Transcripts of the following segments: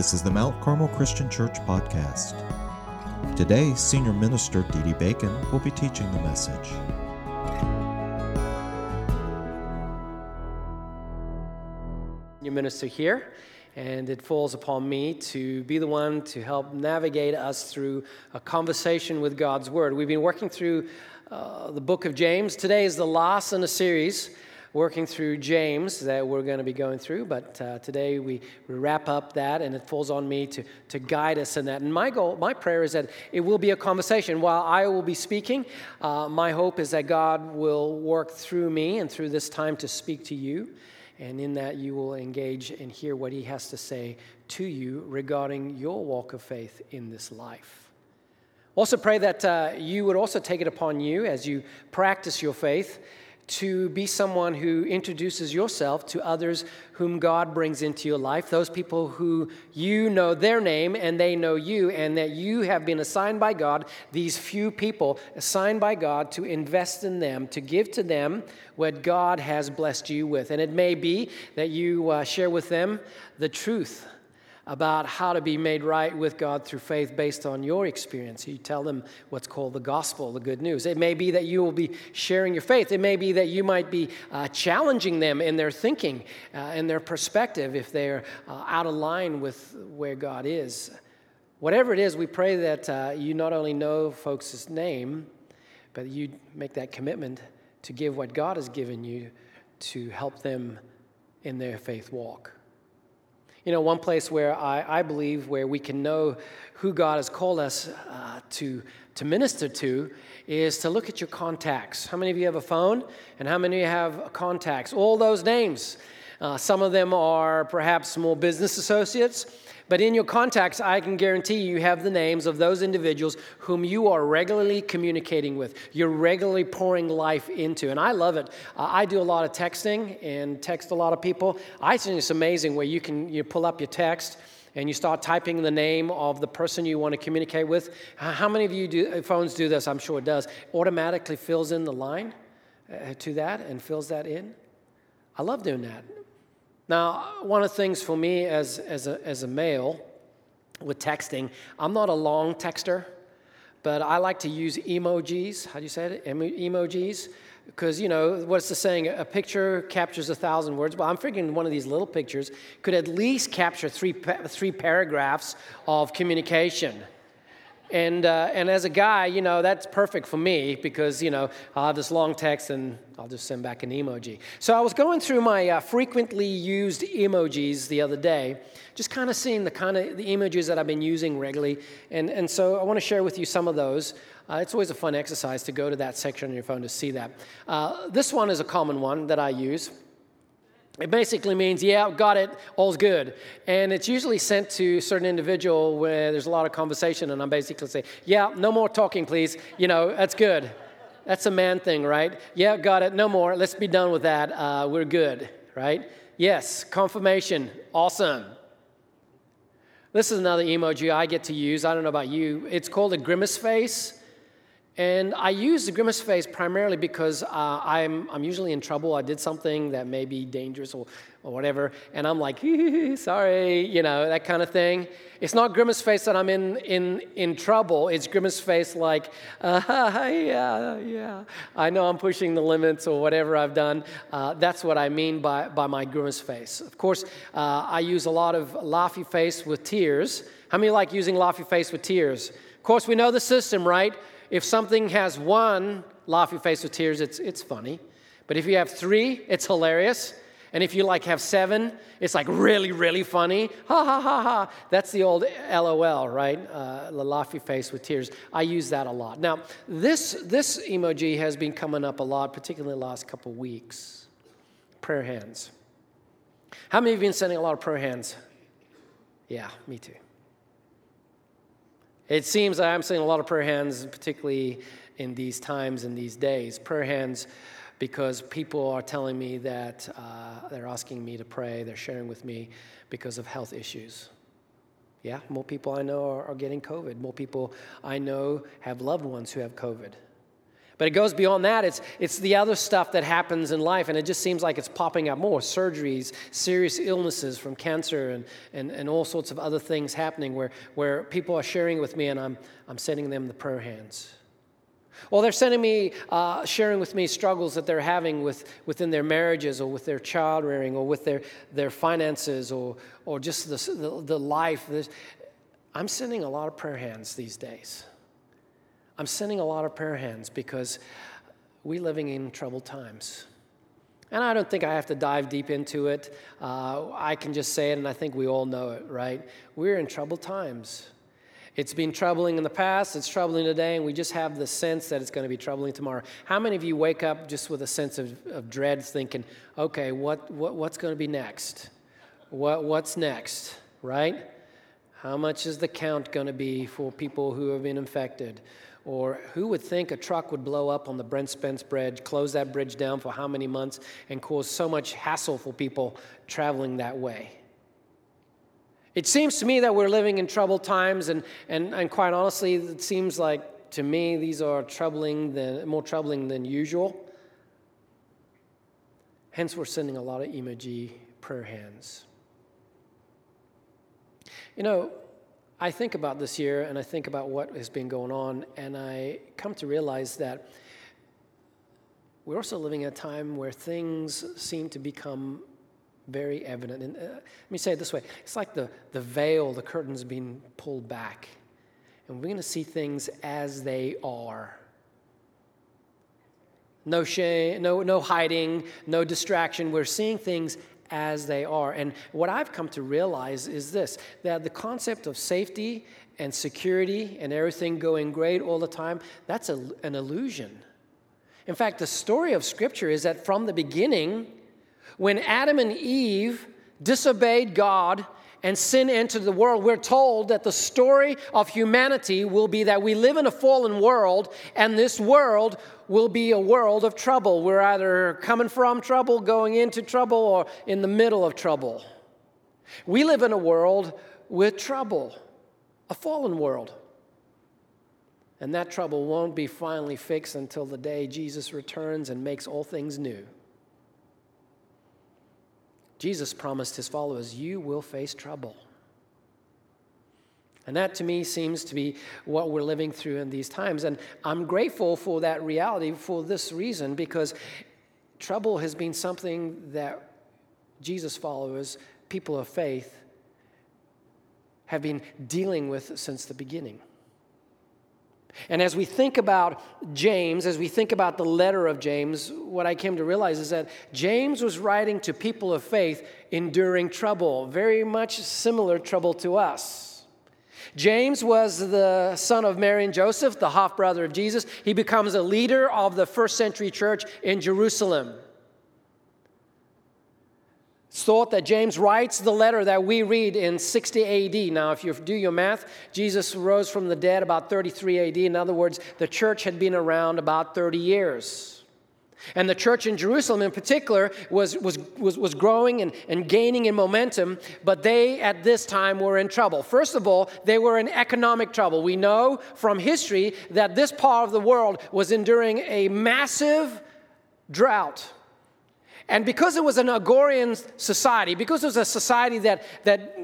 This is the Mount Carmel Christian Church podcast. Today, Senior Minister Dee Dee Bacon will be teaching the message. Your minister here, and it falls upon me to be the one to help navigate us through a conversation with God's Word. We've been working through uh, the book of James. Today is the last in a series working through James that we're going to be going through, but uh, today we, we wrap up that, and it falls on me to, to guide us in that. And my goal, my prayer is that it will be a conversation. While I will be speaking, uh, my hope is that God will work through me and through this time to speak to you, and in that you will engage and hear what He has to say to you regarding your walk of faith in this life. Also, pray that uh, you would also take it upon you as you practice your faith to be someone who introduces yourself to others whom God brings into your life, those people who you know their name and they know you, and that you have been assigned by God, these few people assigned by God to invest in them, to give to them what God has blessed you with. And it may be that you uh, share with them the truth about how to be made right with God through faith based on your experience. You tell them what's called the gospel, the good news. It may be that you will be sharing your faith. It may be that you might be uh, challenging them in their thinking uh, and their perspective if they're uh, out of line with where God is. Whatever it is, we pray that uh, you not only know folks' name, but you make that commitment to give what God has given you to help them in their faith walk. You know, one place where I, I believe where we can know who God has called us uh, to, to minister to is to look at your contacts. How many of you have a phone? And how many of you have contacts? All those names. Uh, some of them are perhaps small business associates. But in your contacts, I can guarantee you have the names of those individuals whom you are regularly communicating with, you're regularly pouring life into. And I love it. Uh, I do a lot of texting and text a lot of people. I think it's amazing where you can you pull up your text and you start typing the name of the person you want to communicate with. How many of you do, uh, phones do this? I'm sure it does. Automatically fills in the line uh, to that and fills that in. I love doing that. Now, one of the things for me as, as, a, as a male with texting, I'm not a long texter, but I like to use emojis. How do you say it? Emojis. Because, you know, what's the saying? A picture captures a thousand words. Well, I'm figuring one of these little pictures could at least capture three, three paragraphs of communication. And, uh, and as a guy, you know, that's perfect for me because, you know, I'll have this long text and I'll just send back an emoji. So I was going through my uh, frequently used emojis the other day, just kind of seeing the kind of the emojis that I've been using regularly. And, and so I want to share with you some of those. Uh, it's always a fun exercise to go to that section on your phone to see that. Uh, this one is a common one that I use. It basically means, yeah, got it, all's good. And it's usually sent to a certain individual where there's a lot of conversation, and I'm basically saying, yeah, no more talking, please. You know, that's good. That's a man thing, right? Yeah, got it, no more. Let's be done with that. Uh, we're good, right? Yes, confirmation, awesome. This is another emoji I get to use. I don't know about you. It's called a grimace face. And I use the grimace face primarily because uh, I'm, I'm usually in trouble. I did something that may be dangerous or, or whatever, and I'm like, sorry, you know, that kind of thing. It's not grimace face that I'm in, in, in trouble. It's grimace face like, uh, yeah, yeah, I know I'm pushing the limits or whatever I've done. Uh, that's what I mean by, by my grimace face. Of course, uh, I use a lot of laughy face with tears. How many like using laughy face with tears? Of course, we know the system, right? If something has one laughy face with tears, it's, it's funny. But if you have three, it's hilarious. And if you like have seven, it's like really, really funny. Ha ha ha ha. That's the old LOL, right? Uh, the laughy face with tears. I use that a lot. Now, this, this emoji has been coming up a lot, particularly the last couple weeks. Prayer hands. How many of you been sending a lot of prayer hands? Yeah, me too. It seems I'm seeing a lot of prayer hands, particularly in these times and these days. Prayer hands because people are telling me that uh, they're asking me to pray, they're sharing with me because of health issues. Yeah, more people I know are, are getting COVID. More people I know have loved ones who have COVID. But it goes beyond that. It's, it's the other stuff that happens in life, and it just seems like it's popping up more surgeries, serious illnesses from cancer, and, and, and all sorts of other things happening where, where people are sharing with me, and I'm, I'm sending them the prayer hands. Or they're sending me, uh, sharing with me struggles that they're having with, within their marriages or with their child rearing or with their, their finances or, or just the, the, the life. I'm sending a lot of prayer hands these days. I'm sending a lot of prayer hands because we're living in troubled times. And I don't think I have to dive deep into it. Uh, I can just say it, and I think we all know it, right? We're in troubled times. It's been troubling in the past, it's troubling today, and we just have the sense that it's going to be troubling tomorrow. How many of you wake up just with a sense of, of dread, thinking, okay, what, what, what's going to be next? What, what's next, right? How much is the count going to be for people who have been infected? Or who would think a truck would blow up on the Brent Spence Bridge, close that bridge down for how many months, and cause so much hassle for people traveling that way? It seems to me that we're living in troubled times, and, and, and quite honestly, it seems like to me these are troubling than, more troubling than usual. Hence, we're sending a lot of emoji prayer hands. You know, I think about this year and I think about what has been going on, and I come to realize that we're also living in a time where things seem to become very evident. And uh, let me say it this way it's like the, the veil, the curtain's being pulled back, and we're going to see things as they are. No shame, no, no hiding, no distraction. We're seeing things as they are. And what I've come to realize is this that the concept of safety and security and everything going great all the time, that's a, an illusion. In fact, the story of Scripture is that from the beginning, when Adam and Eve disobeyed God and sin entered the world, we're told that the story of humanity will be that we live in a fallen world, and this world will be a world of trouble. We're either coming from trouble, going into trouble, or in the middle of trouble. We live in a world with trouble, a fallen world. And that trouble won't be finally fixed until the day Jesus returns and makes all things new. Jesus promised his followers, You will face trouble. And that to me seems to be what we're living through in these times. And I'm grateful for that reality for this reason because trouble has been something that Jesus followers, people of faith, have been dealing with since the beginning. And as we think about James, as we think about the letter of James, what I came to realize is that James was writing to people of faith enduring trouble, very much similar trouble to us. James was the son of Mary and Joseph, the half brother of Jesus. He becomes a leader of the first century church in Jerusalem. It's thought that James writes the letter that we read in 60 AD. Now, if you do your math, Jesus rose from the dead about 33 AD. In other words, the church had been around about 30 years. And the church in Jerusalem, in particular, was, was, was, was growing and, and gaining in momentum, but they at this time were in trouble. First of all, they were in economic trouble. We know from history that this part of the world was enduring a massive drought. And because it was an agrarian society, because it was a society that, that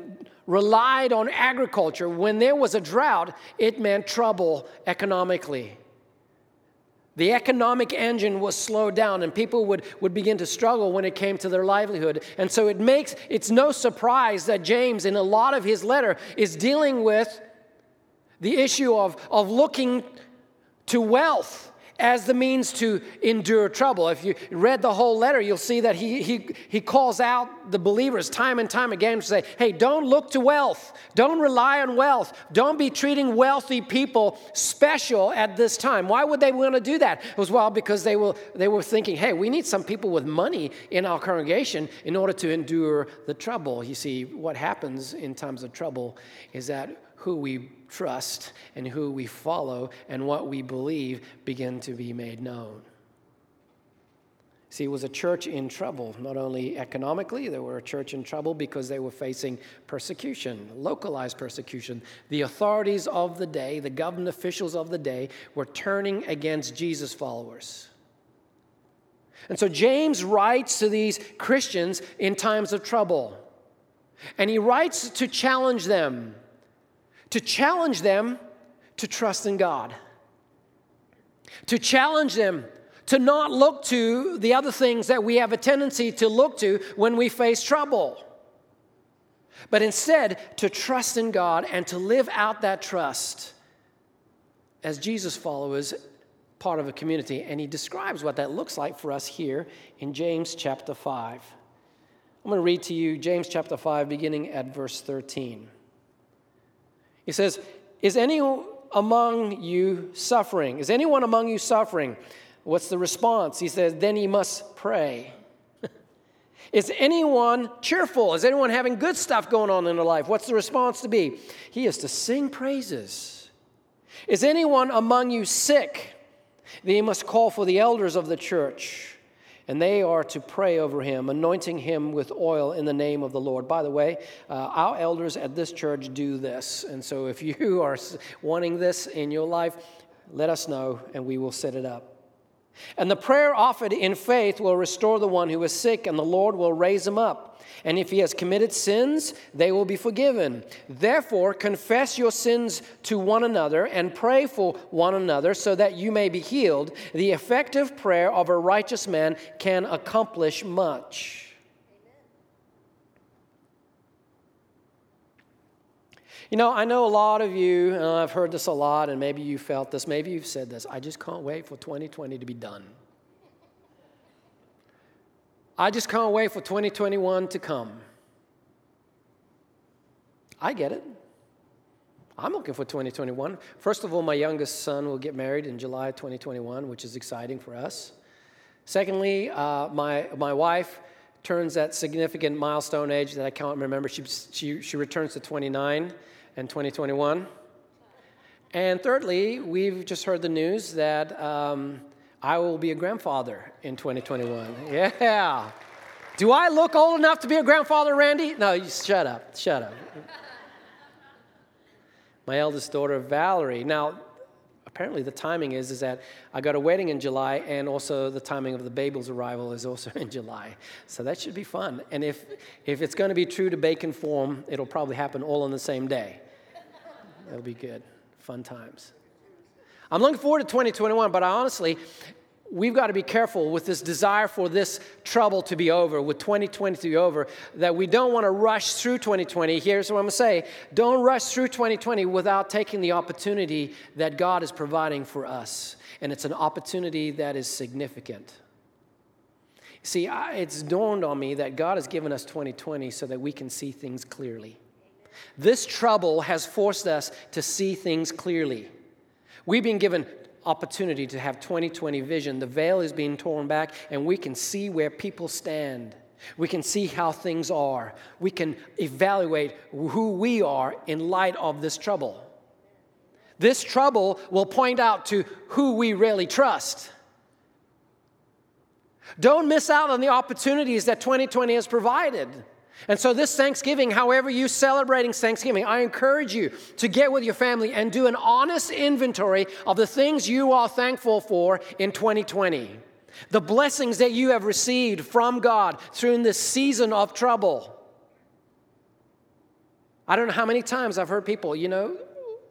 relied on agriculture, when there was a drought, it meant trouble economically. The economic engine was slowed down, and people would, would begin to struggle when it came to their livelihood. And so it makes it's no surprise that James, in a lot of his letter, is dealing with the issue of, of looking to wealth as the means to endure trouble. If you read the whole letter, you'll see that he, he, he calls out the believers time and time again to say, hey, don't look to wealth. Don't rely on wealth. Don't be treating wealthy people special at this time. Why would they want to do that? It was well because they were, they were thinking, hey, we need some people with money in our congregation in order to endure the trouble. You see, what happens in times of trouble is that who we trust and who we follow and what we believe begin to be made known. See, it was a church in trouble, not only economically, they were a church in trouble because they were facing persecution, localized persecution. The authorities of the day, the government officials of the day, were turning against Jesus' followers. And so James writes to these Christians in times of trouble. And he writes to challenge them, to challenge them to trust in God, to challenge them to not look to the other things that we have a tendency to look to when we face trouble, but instead to trust in God and to live out that trust as Jesus followers, part of a community. And he describes what that looks like for us here in James chapter 5. I'm going to read to you James chapter 5, beginning at verse 13. He says, Is anyone among you suffering? Is anyone among you suffering? What's the response? He says, Then he must pray. Is anyone cheerful? Is anyone having good stuff going on in their life? What's the response to be? He is to sing praises. Is anyone among you sick? Then he must call for the elders of the church and they are to pray over him, anointing him with oil in the name of the Lord. By the way, uh, our elders at this church do this. And so if you are wanting this in your life, let us know and we will set it up. And the prayer offered in faith will restore the one who is sick, and the Lord will raise him up. And if he has committed sins, they will be forgiven. Therefore, confess your sins to one another and pray for one another so that you may be healed. The effective prayer of a righteous man can accomplish much. You know, I know a lot of you, and I've heard this a lot, and maybe you felt this, maybe you've said this. I just can't wait for 2020 to be done. I just can't wait for 2021 to come. I get it. I'm looking for 2021. First of all, my youngest son will get married in July 2021, which is exciting for us. Secondly, uh, my, my wife turns that significant milestone age that I can't remember. She, she, she returns to 29 in 2021. And thirdly, we've just heard the news that um, I will be a grandfather in 2021. Yeah. Do I look old enough to be a grandfather, Randy? No, you shut up. Shut up. My eldest daughter, Valerie. Now, apparently the timing is, is that I got a wedding in July, and also the timing of the baby's arrival is also in July. So that should be fun. And if, if it's going to be true to bacon form, it'll probably happen all on the same day. That'll be good. Fun times. I'm looking forward to 2021, but I honestly, we've got to be careful with this desire for this trouble to be over, with 2020 to be over, that we don't want to rush through 2020. Here's what I'm going to say don't rush through 2020 without taking the opportunity that God is providing for us. And it's an opportunity that is significant. See, it's dawned on me that God has given us 2020 so that we can see things clearly. This trouble has forced us to see things clearly. We've been given opportunity to have 2020 vision. The veil is being torn back, and we can see where people stand. We can see how things are. We can evaluate who we are in light of this trouble. This trouble will point out to who we really trust. Don't miss out on the opportunities that 2020 has provided. And so, this Thanksgiving, however you celebrating Thanksgiving, I encourage you to get with your family and do an honest inventory of the things you are thankful for in 2020. The blessings that you have received from God through this season of trouble. I don't know how many times I've heard people, you know,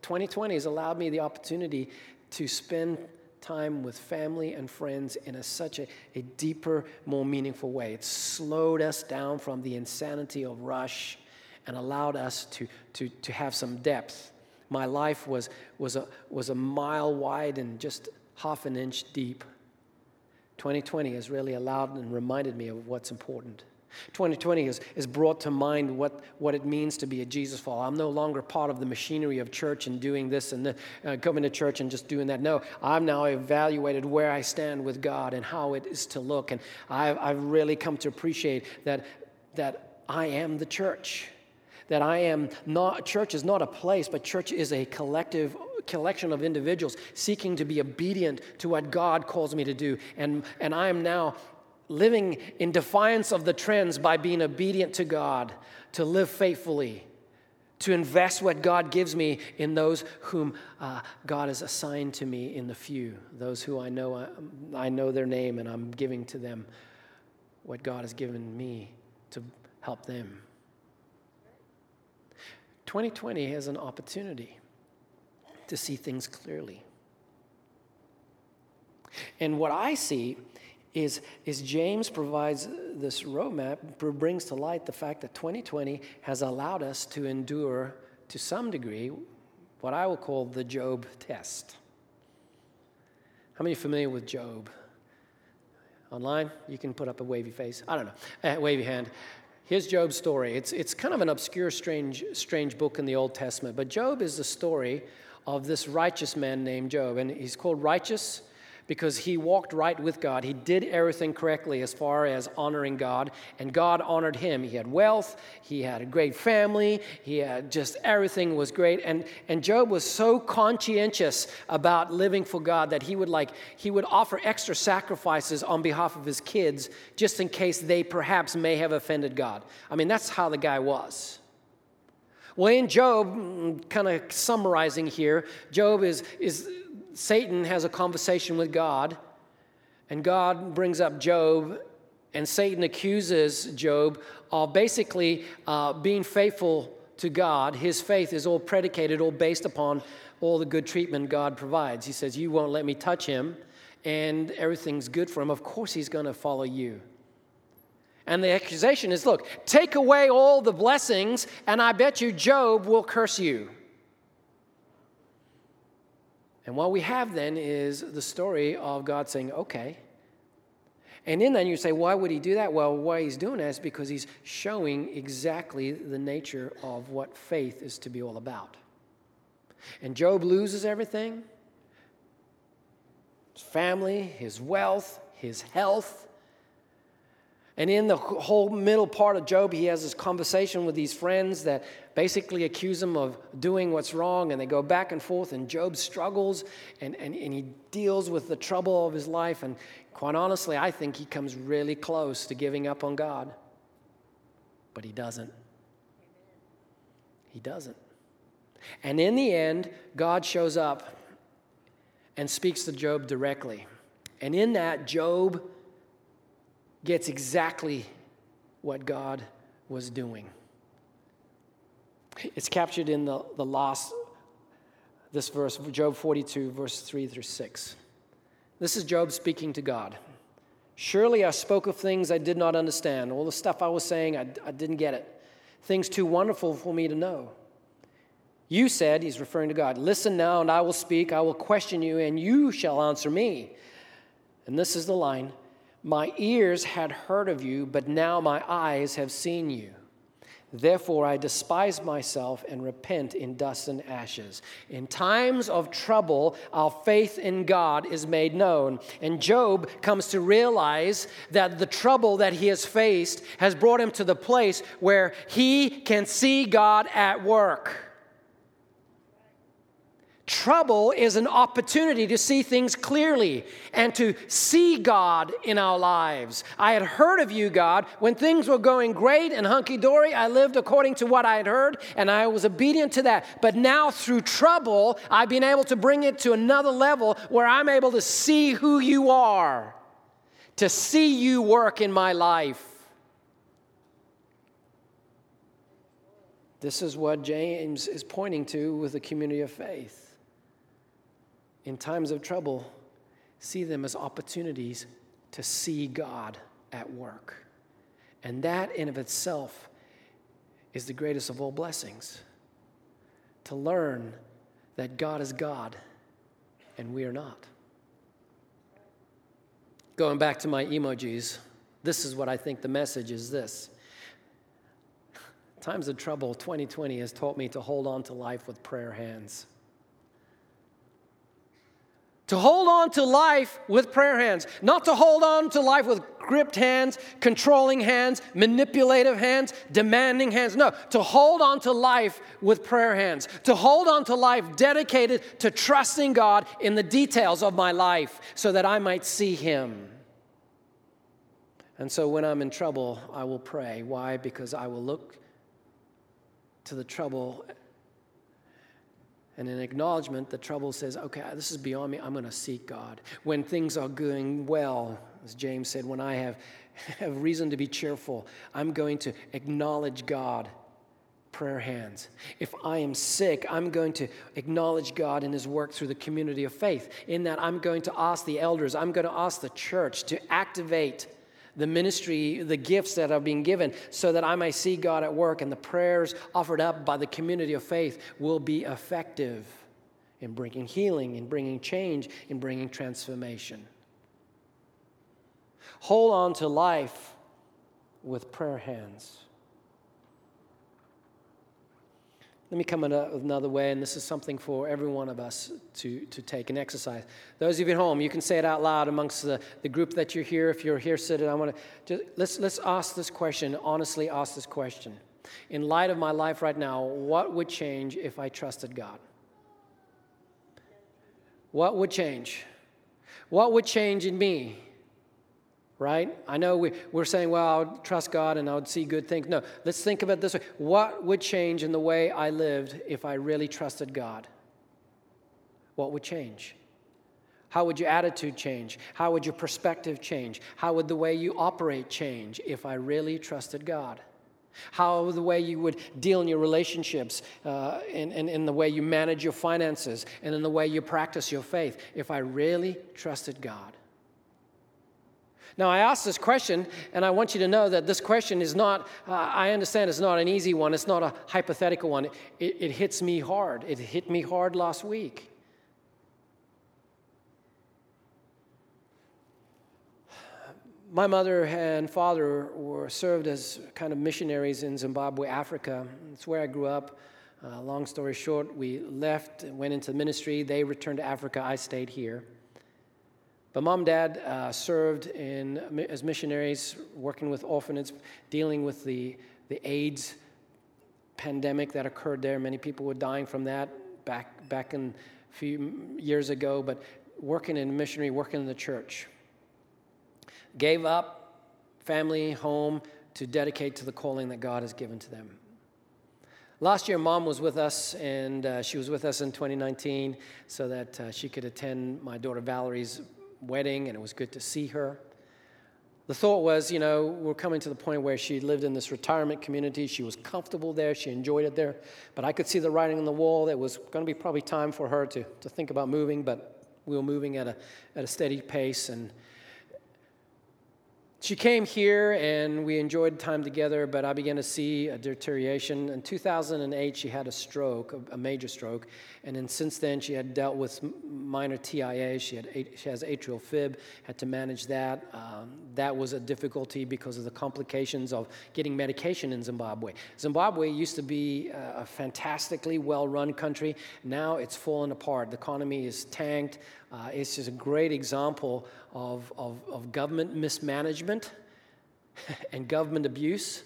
2020 has allowed me the opportunity to spend time with family and friends in a, such a, a deeper, more meaningful way. It slowed us down from the insanity of rush and allowed us to, to, to have some depth. My life was, was, a, was a mile wide and just half an inch deep. 2020 has really allowed and reminded me of what's important. 2020 has, has brought to mind what, what it means to be a Jesus follower. I'm no longer part of the machinery of church and doing this and the, uh, coming to church and just doing that. No, I've now evaluated where I stand with God and how it is to look. And I've, I've really come to appreciate that, that I am the church. That I am not, church is not a place, but church is a collective collection of individuals seeking to be obedient to what God calls me to do. And, and I am now living in defiance of the trends by being obedient to God, to live faithfully, to invest what God gives me in those whom uh, God has assigned to me in the few, those who I know, I, uh, I know their name and I'm giving to them what God has given me to help them. 2020 has an opportunity to see things clearly. And what I see is, is James provides this roadmap, brings to light the fact that 2020 has allowed us to endure, to some degree, what I will call the Job test. How many are familiar with Job? Online? You can put up a wavy face. I don't know. Uh, wavy hand. Here's Job's story. It's, it's kind of an obscure, strange, strange book in the Old Testament, but Job is the story of this righteous man named Job. And he's called righteous because he walked right with God. He did everything correctly as far as honoring God, and God honored him. He had wealth, he had a great family, he had just everything was great. And, and Job was so conscientious about living for God that he would like he would offer extra sacrifices on behalf of his kids just in case they perhaps may have offended God. I mean, that's how the guy was. Well, in Job, mm, kind of summarizing here, Job is, is Satan has a conversation with God, and God brings up Job, and Satan accuses Job of basically uh, being faithful to God. His faith is all predicated, all based upon all the good treatment God provides. He says, You won't let me touch him, and everything's good for him. Of course, he's going to follow you. And the accusation is look, take away all the blessings, and I bet you Job will curse you. And what we have then is the story of God saying, okay. And in that, you say, why would he do that? Well, why he's doing that is because he's showing exactly the nature of what faith is to be all about. And Job loses everything his family, his wealth, his health. And in the whole middle part of Job, he has this conversation with these friends that basically accuse him of doing what's wrong, and they go back and forth, and Job struggles and, and, and he deals with the trouble of his life. And quite honestly, I think he comes really close to giving up on God. But he doesn't. He doesn't. And in the end, God shows up and speaks to Job directly. And in that, Job gets exactly what God was doing. It's captured in the, the last, this verse, Job 42, verse 3 through 6. This is Job speaking to God. Surely I spoke of things I did not understand. All the stuff I was saying, I, I didn't get it. Things too wonderful for me to know. You said, he's referring to God, listen now and I will speak. I will question you and you shall answer me. And this is the line My ears had heard of you, but now my eyes have seen you. Therefore, I despise myself and repent in dust and ashes. In times of trouble, our faith in God is made known. And Job comes to realize that the trouble that he has faced has brought him to the place where he can see God at work. Trouble is an opportunity to see things clearly and to see God in our lives. I had heard of you, God. When things were going great and hunky dory, I lived according to what I had heard and I was obedient to that. But now, through trouble, I've been able to bring it to another level where I'm able to see who you are, to see you work in my life. This is what James is pointing to with the community of faith in times of trouble, see them as opportunities to see God at work. And that in of itself is the greatest of all blessings. To learn that God is God and we are not. Going back to my emojis, this is what I think the message is this. Times of trouble 2020 has taught me to hold on to life with prayer hands to hold on to life with prayer hands, not to hold on to life with gripped hands, controlling hands, manipulative hands, demanding hands. No, to hold on to life with prayer hands, to hold on to life dedicated to trusting God in the details of my life so that I might see Him. And so when I'm in trouble, I will pray. Why? Because I will look to the trouble and in acknowledgement, the trouble says, okay, this is beyond me. I'm going to seek God. When things are going well, as James said, when I have, have reason to be cheerful, I'm going to acknowledge God. Prayer hands. If I am sick, I'm going to acknowledge God in His work through the community of faith. In that, I'm going to ask the elders, I'm going to ask the church to activate the ministry, the gifts that are being given, so that I may see God at work and the prayers offered up by the community of faith will be effective in bringing healing, in bringing change, in bringing transformation. Hold on to life with prayer hands. Let me come in another way, and this is something for every one of us to, to take and exercise. Those of you at home, you can say it out loud amongst the, the group that you're here. If you're here sitting, I want to let's, let's ask this question, honestly ask this question. In light of my life right now, what would change if I trusted God? What would change? What would change in me right? I know we, we're saying, well, I would trust God and I would see good things. No, let's think about this way. What would change in the way I lived if I really trusted God? What would change? How would your attitude change? How would your perspective change? How would the way you operate change if I really trusted God? How the way you would deal in your relationships, uh, and, and the way you manage your finances, and in the way you practice your faith, if I really trusted God. Now, I asked this question, and I want you to know that this question is not, uh, I understand it's not an easy one, it's not a hypothetical one. It, it hits me hard. It hit me hard last week. My mother and father were served as kind of missionaries in Zimbabwe, Africa. It's where I grew up. Uh, long story short, we left, went into ministry. They returned to Africa. I stayed here. But mom and dad uh, served in, as missionaries, working with orphanages, dealing with the, the AIDS pandemic that occurred there. Many people were dying from that back, back in a few years ago, but working in missionary, working in the church. Gave up family, home to dedicate to the calling that God has given to them. Last year, mom was with us, and uh, she was with us in 2019 so that uh, she could attend my daughter Valerie's wedding, and it was good to see her. The thought was, you know, we're coming to the point where she lived in this retirement community. She was comfortable there. She enjoyed it there. But I could see the writing on the wall. It was going to be probably time for her to, to think about moving, but we were moving at a, at a steady pace. And she came here and we enjoyed time together, but I began to see a deterioration. In 2008, she had a stroke, a major stroke, and then since then she had dealt with minor TIA. She had she has atrial fib, had to manage that. Um, that was a difficulty because of the complications of getting medication in Zimbabwe. Zimbabwe used to be a fantastically well-run country. Now it's fallen apart. The economy is tanked. Uh, it's just a great example of, of, of government mismanagement and government abuse.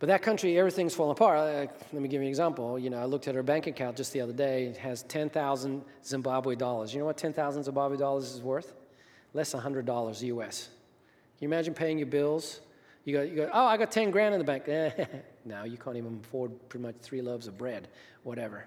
But that country, everything's falling apart. Uh, let me give you an example. You know, I looked at her bank account just the other day. It has 10,000 Zimbabwe dollars. You know what 10,000 Zimbabwe dollars is worth? Less than $100 US. Can you imagine paying your bills? You go, you go oh, I got 10 grand in the bank. now you can't even afford pretty much three loaves of bread, whatever.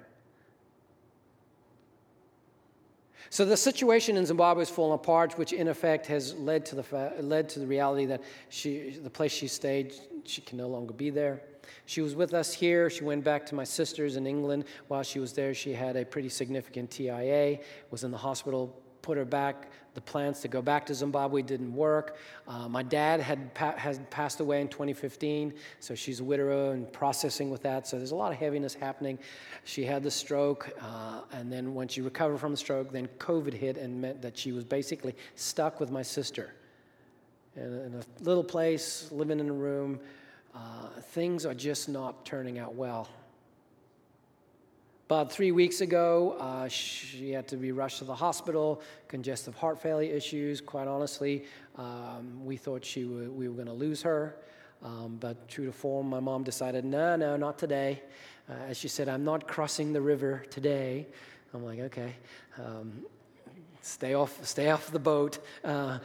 So the situation in Zimbabwe has fallen apart, which in effect has led to the, fa- led to the reality that she, the place she stayed, she can no longer be there. She was with us here. She went back to my sister's in England. While she was there, she had a pretty significant TIA, was in the hospital put her back. The plans to go back to Zimbabwe didn't work. Uh, my dad had, pa- had passed away in 2015, so she's a widower and processing with that. So there's a lot of heaviness happening. She had the stroke, uh, and then when she recovered from the stroke, then COVID hit and meant that she was basically stuck with my sister in a, in a little place, living in a room. Uh, things are just not turning out well. About three weeks ago, uh, she had to be rushed to the hospital, congestive heart failure issues. Quite honestly, um, we thought she w- we were going to lose her. Um, but true to form, my mom decided, no, no, not today. Uh, as she said, I'm not crossing the river today. I'm like, okay. Um, stay off, stay off the boat. Uh,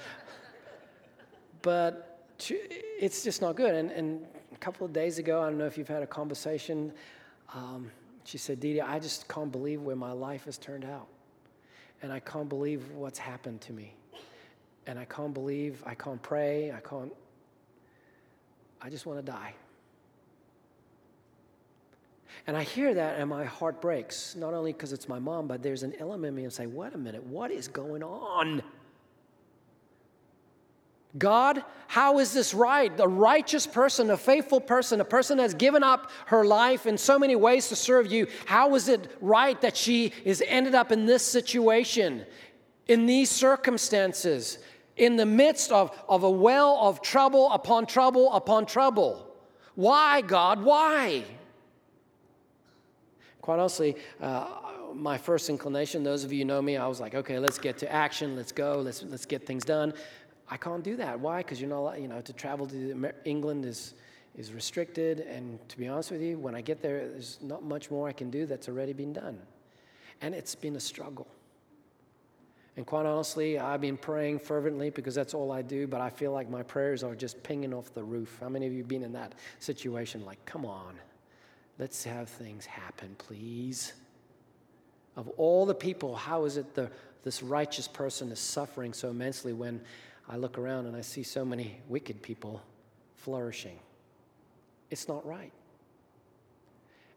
but it's just not good. And, and, a couple of days ago, I don't know if you've had a conversation. Um, she said, Didi, I just can't believe where my life has turned out. And I can't believe what's happened to me. And I can't believe, I can't pray, I can't, I just want to die. And I hear that and my heart breaks, not only because it's my mom, but there's an element in me and say, wait a minute, what is going on? God, how is this right? A righteous person, a faithful person, a person that's given up her life in so many ways to serve you, how is it right that she is ended up in this situation, in these circumstances, in the midst of, of a well of trouble upon trouble upon trouble? Why, God? Why? Quite honestly, uh, my first inclination, those of you know me, I was like, okay, let's get to action, let's go, let's, let's get things done. I can't do that. Why? Because you're not, you know, to travel to England is, is restricted. And to be honest with you, when I get there, there's not much more I can do that's already been done. And it's been a struggle. And quite honestly, I've been praying fervently because that's all I do, but I feel like my prayers are just pinging off the roof. How many of you have been in that situation? Like, come on, let's have things happen, please. Of all the people, how is it the, this righteous person is suffering so immensely when I look around and I see so many wicked people flourishing. It's not right.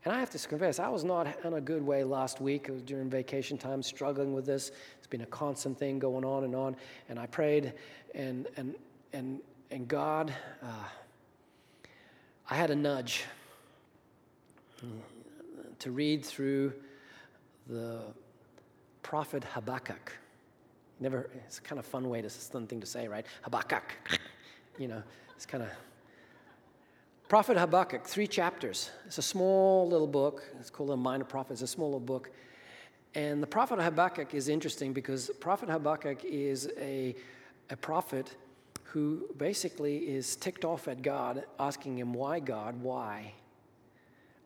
And I have to confess, I was not in a good way last week. It was during vacation time, struggling with this. It's been a constant thing going on and on. And I prayed, and and and and God, uh, I had a nudge to read through the prophet Habakkuk. Never, it's kind of fun way to, fun thing to say, right? Habakkuk. You know, it's kind of. Prophet Habakkuk, three chapters. It's a small little book. It's called a minor prophet. It's a small little book. And the prophet Habakkuk is interesting because prophet Habakkuk is a, a prophet who basically is ticked off at God, asking him, Why, God? Why?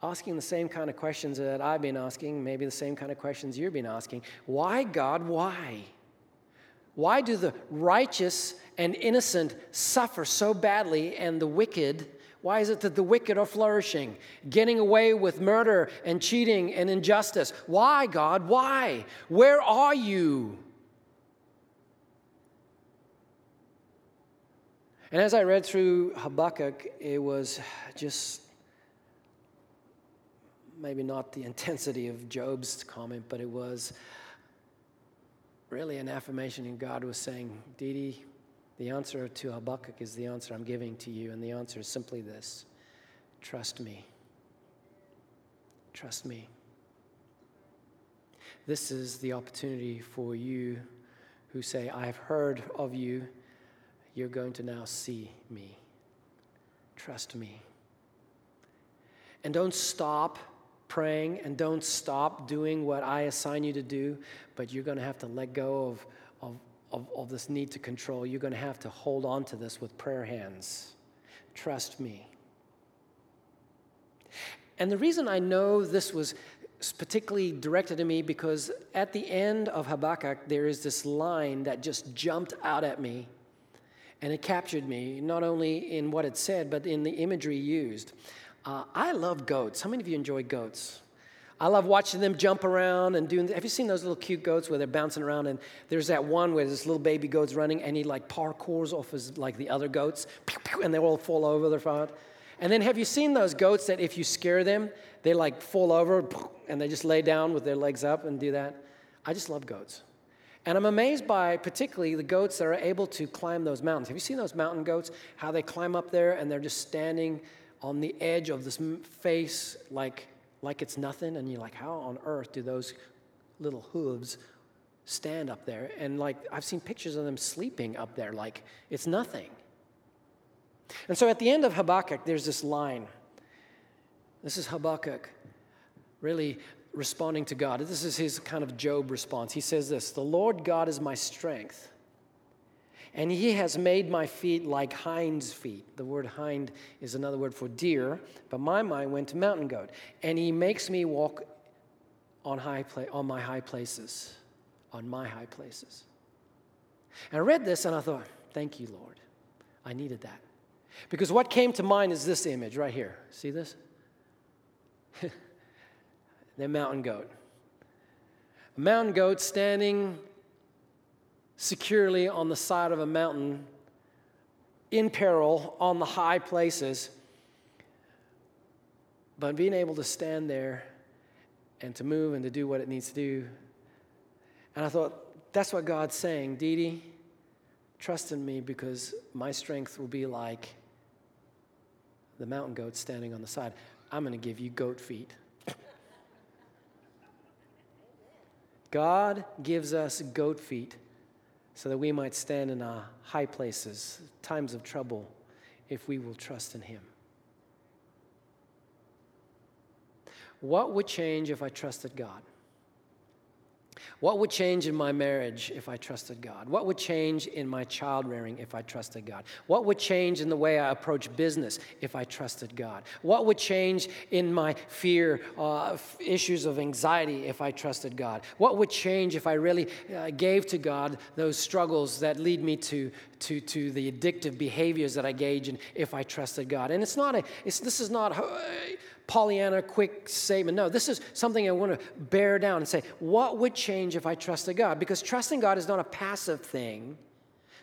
Asking the same kind of questions that I've been asking, maybe the same kind of questions you've been asking. Why, God? Why? Why do the righteous and innocent suffer so badly and the wicked? Why is it that the wicked are flourishing, getting away with murder and cheating and injustice? Why, God? Why? Where are you? And as I read through Habakkuk, it was just maybe not the intensity of Job's comment, but it was really an affirmation, and God was saying, Didi, the answer to Habakkuk is the answer I'm giving to you, and the answer is simply this trust me. Trust me. This is the opportunity for you who say, I've heard of you. You're going to now see me. Trust me. And don't stop praying and don't stop doing what I assign you to do, but you're going to have to let go of, of, of, of, this need to control. You're going to have to hold on to this with prayer hands. Trust me. And the reason I know this was particularly directed to me because at the end of Habakkuk, there is this line that just jumped out at me. And it captured me, not only in what it said, but in the imagery used. Uh, I love goats. How many of you enjoy goats? I love watching them jump around and doing. Have you seen those little cute goats where they're bouncing around? And there's that one where this little baby goat's running and he like parkours off his like the other goats, and they all fall over their front. And then have you seen those goats that if you scare them, they like fall over and they just lay down with their legs up and do that? I just love goats. And I'm amazed by particularly the goats that are able to climb those mountains. Have you seen those mountain goats? How they climb up there and they're just standing on the edge of this face like, like it's nothing. And you're like, how on earth do those little hooves stand up there? And like, I've seen pictures of them sleeping up there like it's nothing. And so at the end of Habakkuk, there's this line. This is Habakkuk really responding to God. This is his kind of Job response. He says this The Lord God is my strength and he has made my feet like hind's feet. The word hind is another word for deer, but my mind went to mountain goat. And he makes me walk on, high pla- on my high places. on my high places. And I read this and I thought, thank you, Lord. I needed that. Because what came to mind is this image right here. See this? the mountain goat. A mountain goat standing securely on the side of a mountain in peril on the high places, but being able to stand there and to move and to do what it needs to do. And I thought, that's what God's saying, Dee, trust in me because my strength will be like the mountain goat standing on the side. I'm going to give you goat feet. God gives us goat feet so that we might stand in our high places, times of trouble, if we will trust in Him. What would change if I trusted God? What would change in my marriage if I trusted God? What would change in my child rearing if I trusted God? What would change in the way I approach business if I trusted God? What would change in my fear, uh, issues of anxiety if I trusted God? What would change if I really uh, gave to God those struggles that lead me to, to, to the addictive behaviors that I gauge in if I trusted God? And it's not a, it's, this is not. Pollyanna quick statement. No, this is something I want to bear down and say, what would change if I trusted God? Because trusting God is not a passive thing.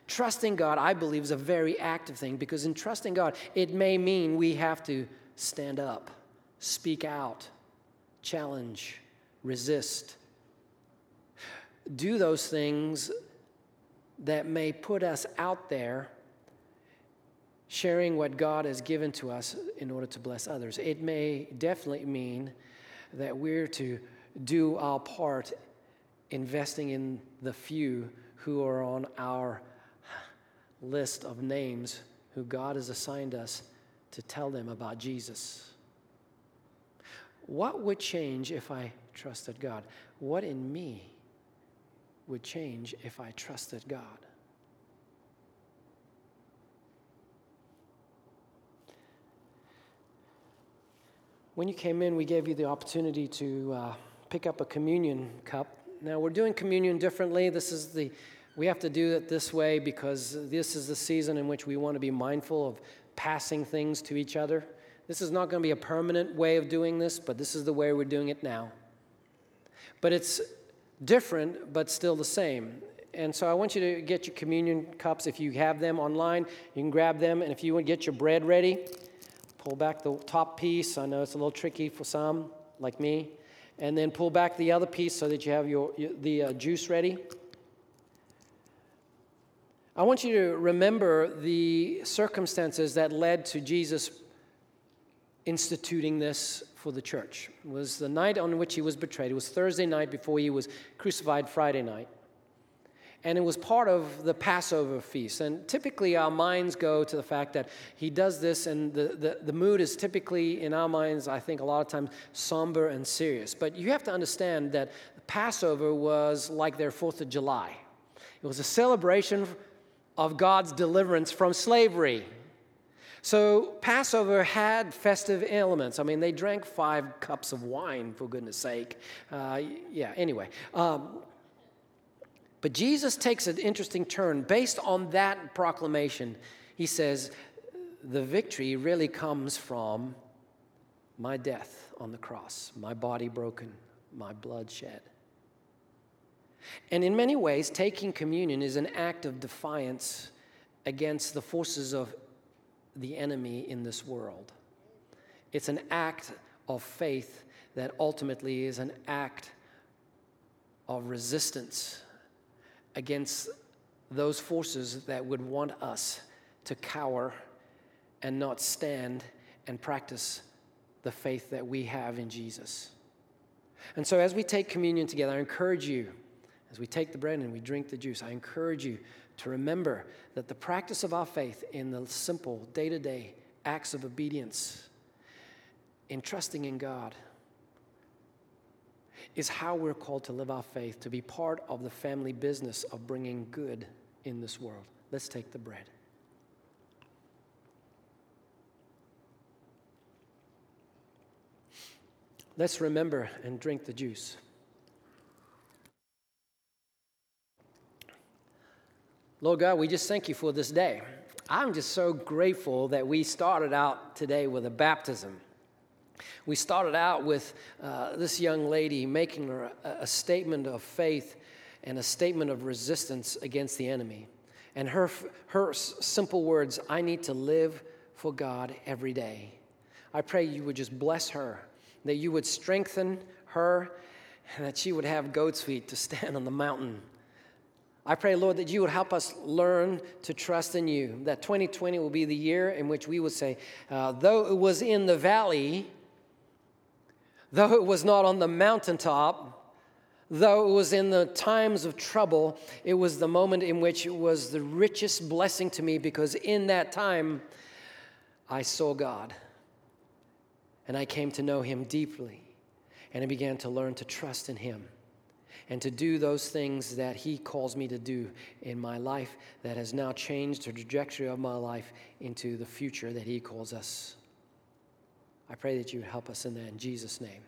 Trusting God, I believe, is a very active thing because in trusting God, it may mean we have to stand up, speak out, challenge, resist, do those things that may put us out there sharing what God has given to us in order to bless others. It may definitely mean that we're to do our part investing in the few who are on our list of names who God has assigned us to tell them about Jesus. What would change if I trusted God? What in me would change if I trusted God? When you came in, we gave you the opportunity to uh, pick up a communion cup. Now, we're doing communion differently. This is the, we have to do it this way because this is the season in which we want to be mindful of passing things to each other. This is not going to be a permanent way of doing this, but this is the way we're doing it now. But it's different, but still the same. And so I want you to get your communion cups. If you have them online, you can grab them. And if you want to get your bread ready, Pull back the top piece. I know it's a little tricky for some, like me. And then pull back the other piece so that you have your, the uh, juice ready. I want you to remember the circumstances that led to Jesus instituting this for the church. It was the night on which he was betrayed. It was Thursday night before he was crucified Friday night and it was part of the Passover feast. And typically, our minds go to the fact that he does this, and the, the, the, mood is typically, in our minds, I think a lot of times, somber and serious. But you have to understand that Passover was like their Fourth of July, it was a celebration of God's deliverance from slavery. So, Passover had festive elements. I mean, they drank five cups of wine, for goodness sake. Uh, yeah, anyway. Um, but Jesus takes an interesting turn. Based on that proclamation, he says, the victory really comes from my death on the cross, my body broken, my blood shed. And in many ways, taking communion is an act of defiance against the forces of the enemy in this world. It's an act of faith that ultimately is an act of resistance against those forces that would want us to cower and not stand and practice the faith that we have in Jesus. And so, as we take communion together, I encourage you, as we take the bread and we drink the juice, I encourage you to remember that the practice of our faith in the simple day to day acts of obedience, in trusting in God, is how we're called to live our faith, to be part of the family business of bringing good in this world. Let's take the bread. Let's remember and drink the juice. Lord God, we just thank you for this day. I'm just so grateful that we started out today with a baptism. We started out with uh, this young lady making a, a statement of faith and a statement of resistance against the enemy. And her, her simple words I need to live for God every day. I pray you would just bless her, that you would strengthen her, and that she would have goat's feet to stand on the mountain. I pray, Lord, that you would help us learn to trust in you, that 2020 will be the year in which we would say, uh, though it was in the valley, though it was not on the mountaintop, Though it was in the times of trouble, it was the moment in which it was the richest blessing to me because in that time I saw God and I came to know Him deeply and I began to learn to trust in Him and to do those things that He calls me to do in my life that has now changed the trajectory of my life into the future that He calls us. I pray that you would help us in that in Jesus' name.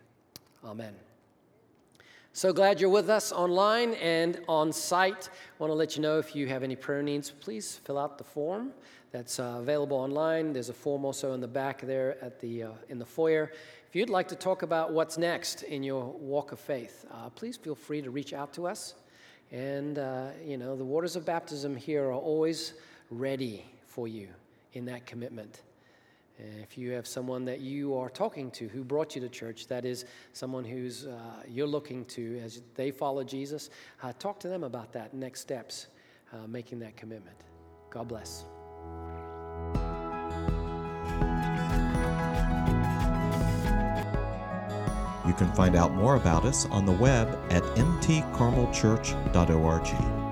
Amen. So glad you're with us online and on site. Want to let you know if you have any prayer needs, please fill out the form that's uh, available online. There's a form also in the back there at the uh, in the foyer. If you'd like to talk about what's next in your walk of faith, uh, please feel free to reach out to us. And uh, you know the waters of baptism here are always ready for you in that commitment. And if you have someone that you are talking to who brought you to church, that is someone who's uh, you're looking to as they follow Jesus, uh, talk to them about that next steps, uh, making that commitment. God bless. You can find out more about us on the web at mtcarmelchurch.org.